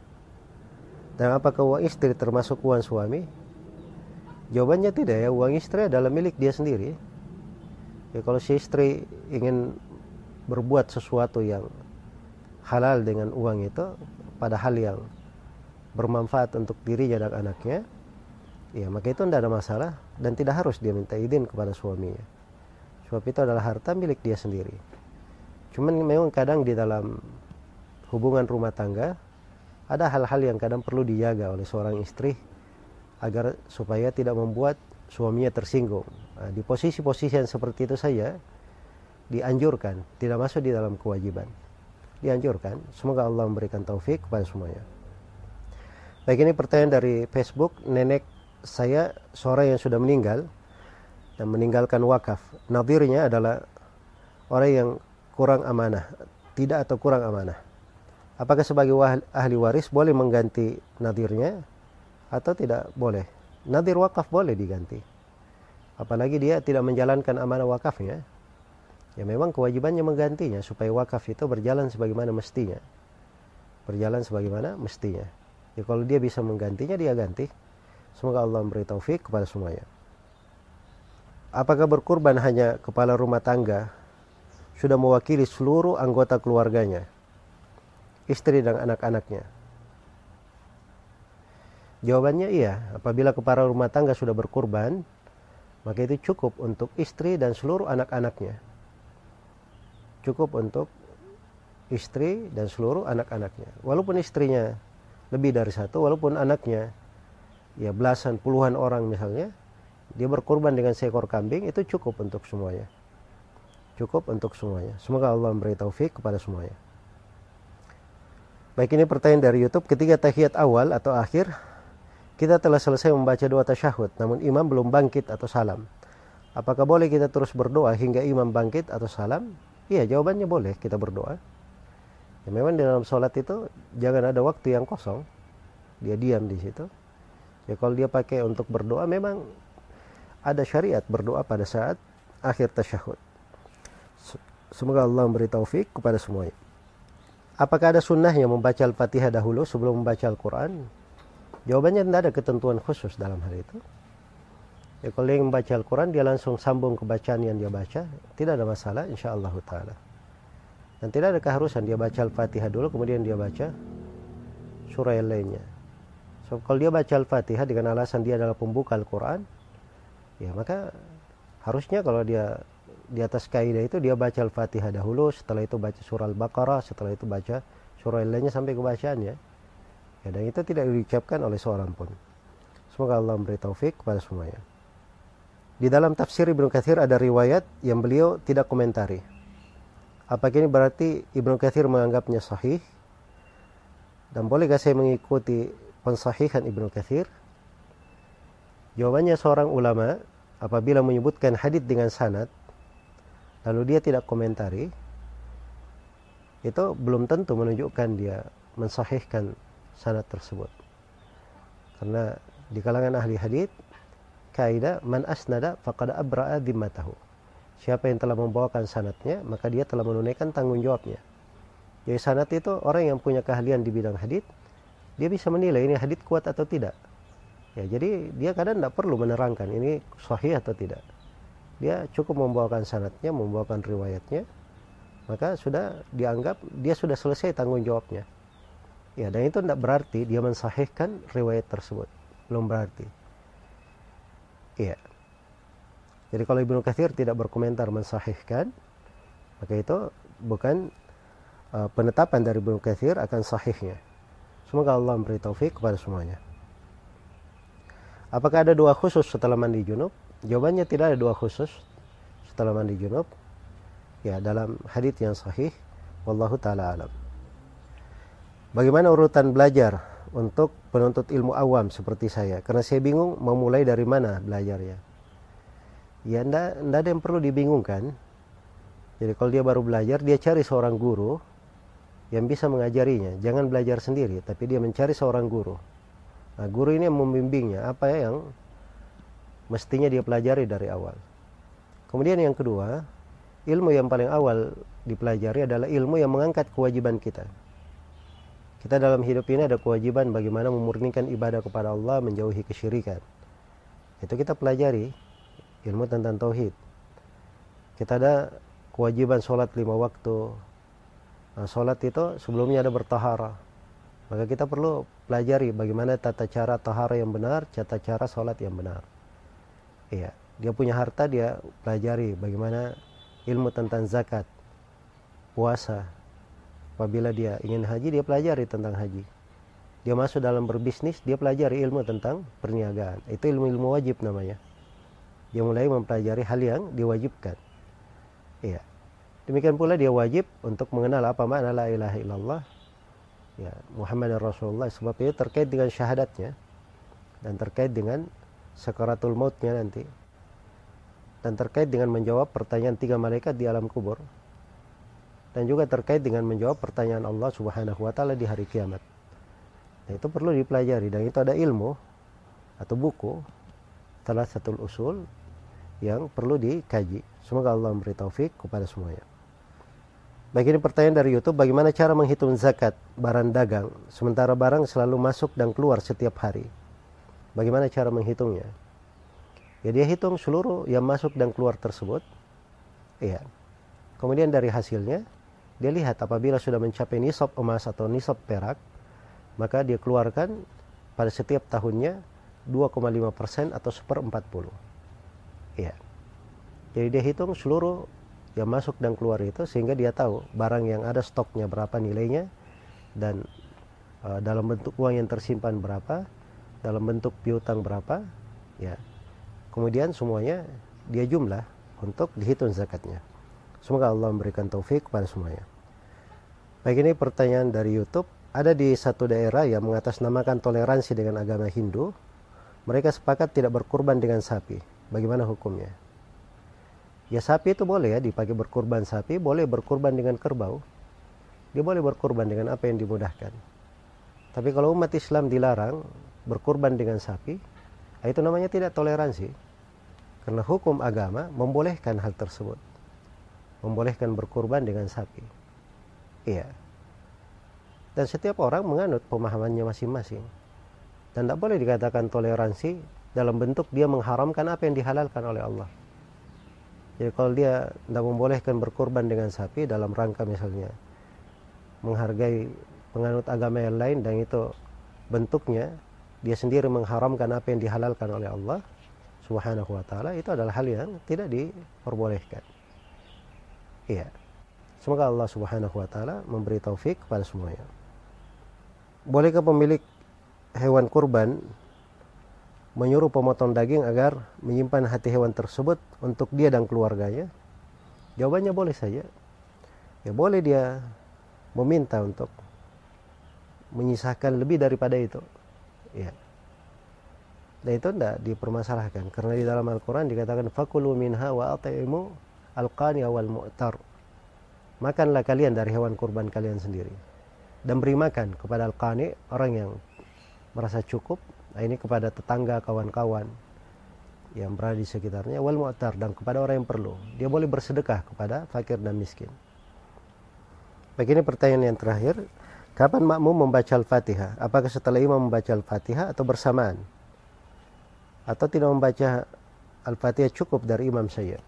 Dan apakah uang istri termasuk uang suami? Jawabannya tidak ya, uang istri adalah milik dia sendiri. Ya, kalau si istri ingin berbuat sesuatu yang halal dengan uang itu, pada hal yang bermanfaat untuk dirinya dan anaknya, ya maka itu tidak ada masalah dan tidak harus dia minta izin kepada suaminya. Sebab itu adalah harta milik dia sendiri. Cuman memang kadang di dalam hubungan rumah tangga ada hal-hal yang kadang perlu dijaga oleh seorang istri agar supaya tidak membuat suaminya tersinggung. Nah, di posisi-posisi yang seperti itu saja dianjurkan, tidak masuk di dalam kewajiban. Dianjurkan. Semoga Allah memberikan taufik kepada semuanya. Baik ini pertanyaan dari Facebook, nenek saya seorang yang sudah meninggal dan meninggalkan wakaf. Nadirnya adalah orang yang kurang amanah, tidak atau kurang amanah. Apakah sebagai ahli waris boleh mengganti nadirnya atau tidak boleh. Nadir wakaf boleh diganti. apalagi dia tidak menjalankan amanah wakafnya ya memang kewajibannya menggantinya supaya wakaf itu berjalan sebagaimana mestinya. Berjalan sebagaimana mestinya. Ya kalau dia bisa menggantinya dia ganti. Semoga Allah memberi taufik kepada semuanya. Apakah berkurban hanya kepala rumah tangga sudah mewakili seluruh anggota keluarganya istri dan anak-anaknya? Jawabannya iya. Apabila kepala rumah tangga sudah berkurban maka itu cukup untuk istri dan seluruh anak-anaknya. Cukup untuk istri dan seluruh anak-anaknya. Walaupun istrinya lebih dari satu, walaupun anaknya ya belasan, puluhan orang misalnya, dia berkorban dengan seekor kambing itu cukup untuk semuanya. Cukup untuk semuanya. Semoga Allah memberi taufik kepada semuanya. Baik ini pertanyaan dari YouTube. Ketiga tahiyat awal atau akhir kita telah selesai membaca doa tasyahud, namun imam belum bangkit atau salam. Apakah boleh kita terus berdoa hingga imam bangkit atau salam? Iya, jawabannya boleh kita berdoa. Ya, memang dalam sholat itu jangan ada waktu yang kosong. Dia diam di situ. Ya kalau dia pakai untuk berdoa memang ada syariat berdoa pada saat akhir tasyahud. Semoga Allah memberi taufik kepada semuanya. Apakah ada sunnahnya membaca Al-Fatihah dahulu sebelum membaca Al-Quran? Jawabannya tidak ada ketentuan khusus dalam hal itu. Ya, kalau dia membaca Al-Quran, dia langsung sambung ke bacaan yang dia baca. Tidak ada masalah, insya Allah ta'ala. Dan tidak ada keharusan dia baca Al-Fatihah dulu, kemudian dia baca surah yang lainnya. So, kalau dia baca Al-Fatihah dengan alasan dia adalah pembuka Al-Quran, ya maka harusnya kalau dia di atas kaidah itu dia baca Al-Fatihah dahulu, setelah itu baca surah Al-Baqarah, setelah itu baca surah yang lainnya sampai ke bacaannya. Ya, dan itu tidak diucapkan oleh seorang pun. Semoga Allah memberi taufik kepada semuanya. Di dalam tafsir Ibnu Katsir ada riwayat yang beliau tidak komentari. Apakah ini berarti Ibnu Katsir menganggapnya sahih? Dan bolehkah saya mengikuti pensahihan Ibnu Katsir? Jawabannya seorang ulama apabila menyebutkan hadis dengan sanad lalu dia tidak komentari itu belum tentu menunjukkan dia mensahihkan sanad tersebut. Karena di kalangan ahli hadis kaidah man asnada faqad abra'a dhimmatahu. Siapa yang telah membawakan sanatnya, maka dia telah menunaikan tanggung jawabnya. Jadi sanat itu orang yang punya keahlian di bidang hadis, dia bisa menilai ini hadis kuat atau tidak. Ya, jadi dia kadang tidak perlu menerangkan ini sahih atau tidak. Dia cukup membawakan sanatnya, membawakan riwayatnya, maka sudah dianggap dia sudah selesai tanggung jawabnya. Ya, dan itu tidak berarti dia mensahihkan riwayat tersebut. Belum berarti. Iya. Jadi kalau Ibnu Katsir tidak berkomentar mensahihkan, maka itu bukan uh, penetapan dari Ibnu Katsir akan sahihnya. Semoga Allah memberi taufik kepada semuanya. Apakah ada doa khusus setelah mandi junub? Jawabannya tidak ada doa khusus setelah mandi junub. Ya, dalam hadis yang sahih, wallahu taala alam. Bagaimana urutan belajar untuk penuntut ilmu awam seperti saya? Karena saya bingung mau mulai dari mana belajarnya. Ya, enggak ada yang perlu dibingungkan. Jadi kalau dia baru belajar, dia cari seorang guru yang bisa mengajarinya. Jangan belajar sendiri, tapi dia mencari seorang guru. Nah, guru ini yang membimbingnya, apa ya yang mestinya dia pelajari dari awal. Kemudian yang kedua, ilmu yang paling awal dipelajari adalah ilmu yang mengangkat kewajiban kita. Kita dalam hidup ini ada kewajiban bagaimana memurnikan ibadah kepada Allah, menjauhi kesyirikan. Itu kita pelajari ilmu tentang tauhid. Kita ada kewajiban sholat lima waktu. Nah, sholat itu sebelumnya ada bertahara. Maka kita perlu pelajari bagaimana tata cara tahara yang benar, tata cara sholat yang benar. Iya, dia punya harta dia pelajari bagaimana ilmu tentang zakat, puasa, Apabila dia ingin haji, dia pelajari tentang haji. Dia masuk dalam berbisnis, dia pelajari ilmu tentang perniagaan. Itu ilmu-ilmu wajib namanya. Dia mulai mempelajari hal yang diwajibkan. Iya. Demikian pula dia wajib untuk mengenal apa makna la ilaha illallah. Ya, Muhammad Rasulullah sebab itu terkait dengan syahadatnya dan terkait dengan sekaratul mautnya nanti dan terkait dengan menjawab pertanyaan tiga malaikat di alam kubur dan juga terkait dengan menjawab pertanyaan Allah Subhanahu wa taala di hari kiamat. Nah, itu perlu dipelajari dan itu ada ilmu atau buku salah satu usul yang perlu dikaji. Semoga Allah memberi taufik kepada semuanya. Baik ini pertanyaan dari YouTube, bagaimana cara menghitung zakat barang dagang sementara barang selalu masuk dan keluar setiap hari? Bagaimana cara menghitungnya? Ya dia hitung seluruh yang masuk dan keluar tersebut. Iya. Kemudian dari hasilnya dia lihat apabila sudah mencapai nisab emas atau nisab perak, maka dia keluarkan pada setiap tahunnya 2,5% atau seperempat puluh. Iya. Jadi dia hitung seluruh yang masuk dan keluar itu sehingga dia tahu barang yang ada stoknya berapa nilainya dan uh, dalam bentuk uang yang tersimpan berapa, dalam bentuk piutang berapa, ya. Kemudian semuanya dia jumlah untuk dihitung zakatnya. Semoga Allah memberikan taufik kepada semuanya. Baik ini pertanyaan dari YouTube. Ada di satu daerah yang mengatasnamakan toleransi dengan agama Hindu. Mereka sepakat tidak berkurban dengan sapi. Bagaimana hukumnya? Ya sapi itu boleh ya dipakai berkurban sapi, boleh berkurban dengan kerbau. Dia boleh berkurban dengan apa yang dimudahkan. Tapi kalau umat Islam dilarang berkurban dengan sapi, itu namanya tidak toleransi. Karena hukum agama membolehkan hal tersebut. Membolehkan berkurban dengan sapi. Iya. Dan setiap orang menganut pemahamannya masing-masing. Dan tidak boleh dikatakan toleransi dalam bentuk dia mengharamkan apa yang dihalalkan oleh Allah. Jadi kalau dia tidak membolehkan berkorban dengan sapi dalam rangka misalnya menghargai penganut agama yang lain dan itu bentuknya dia sendiri mengharamkan apa yang dihalalkan oleh Allah Subhanahu wa taala itu adalah hal yang tidak diperbolehkan. Iya. Semoga Allah Subhanahu wa taala memberi taufik kepada semuanya. Bolehkah pemilik hewan kurban menyuruh pemotong daging agar menyimpan hati hewan tersebut untuk dia dan keluarganya? Jawabannya boleh saja. Ya boleh dia meminta untuk menyisakan lebih daripada itu. Ya. Dan itu tidak dipermasalahkan karena di dalam Al-Qur'an dikatakan fakulu minha wa al-qani wal mu'tar. Makanlah kalian dari hewan kurban kalian sendiri dan beri makan kepada al-qani orang yang merasa cukup ini kepada tetangga, kawan-kawan yang berada di sekitarnya wal mu'tar dan kepada orang yang perlu. Dia boleh bersedekah kepada fakir dan miskin. Begini pertanyaan yang terakhir, kapan makmum membaca Al-Fatihah? Apakah setelah imam membaca Al-Fatihah atau bersamaan? Atau tidak membaca Al-Fatihah cukup dari imam saya?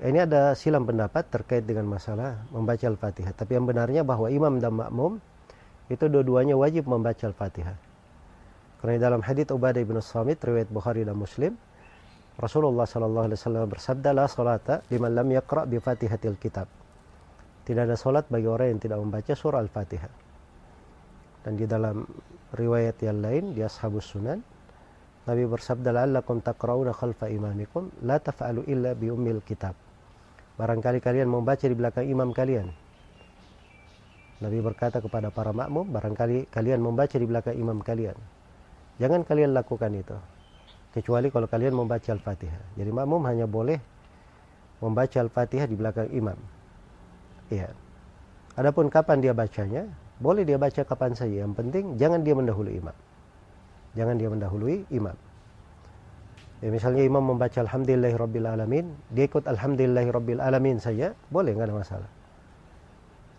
Ini ada silam pendapat terkait dengan masalah membaca Al-Fatihah. Tapi yang benarnya bahwa imam dan makmum itu dua-duanya wajib membaca Al-Fatihah. Karena dalam hadits Ubadah bin Samit riwayat Bukhari dan Muslim, Rasulullah sallallahu alaihi wasallam bersabda la salata liman lam yaqra bi Fatihatil Kitab. Tidak ada salat bagi orang yang tidak membaca surah Al-Fatihah. Dan di dalam riwayat yang lain di Ashabus Sunan Nabi bersabda la'allakum taqra'una khalfa imamikum la taf'alu illa bi ummil kitab. Barangkali kalian membaca di belakang imam kalian. Nabi berkata kepada para makmum, barangkali kalian membaca di belakang imam kalian. Jangan kalian lakukan itu. Kecuali kalau kalian membaca Al-Fatihah. Jadi makmum hanya boleh membaca Al-Fatihah di belakang imam. Iya. Adapun kapan dia bacanya, boleh dia baca kapan saja. Yang penting jangan dia mendahului imam. Jangan dia mendahului imam. Ya, misalnya imam membaca Alamin, dia ikut Alamin saja, boleh, nggak ada masalah.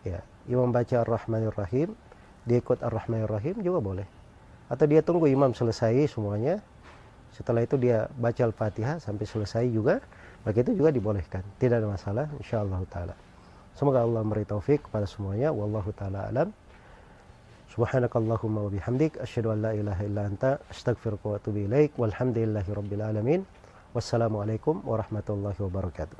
Ya, imam baca Ar-Rahmanir Rahim, dia ikut Ar-Rahmanir Rahim juga boleh. Atau dia tunggu imam selesai semuanya setelah itu dia baca al-fatihah sampai selesai juga begitu juga dibolehkan. Tidak ada masalah insyaallah taala. Semoga Allah memberi taufik kepada semuanya wallahu taala alam سبحانك اللهم وبحمدك أشهد أن لا إله إلا أنت أستغفرك وأتوب إليك والحمد لله رب العالمين. والسلام عليكم ورحمة الله وبركاته.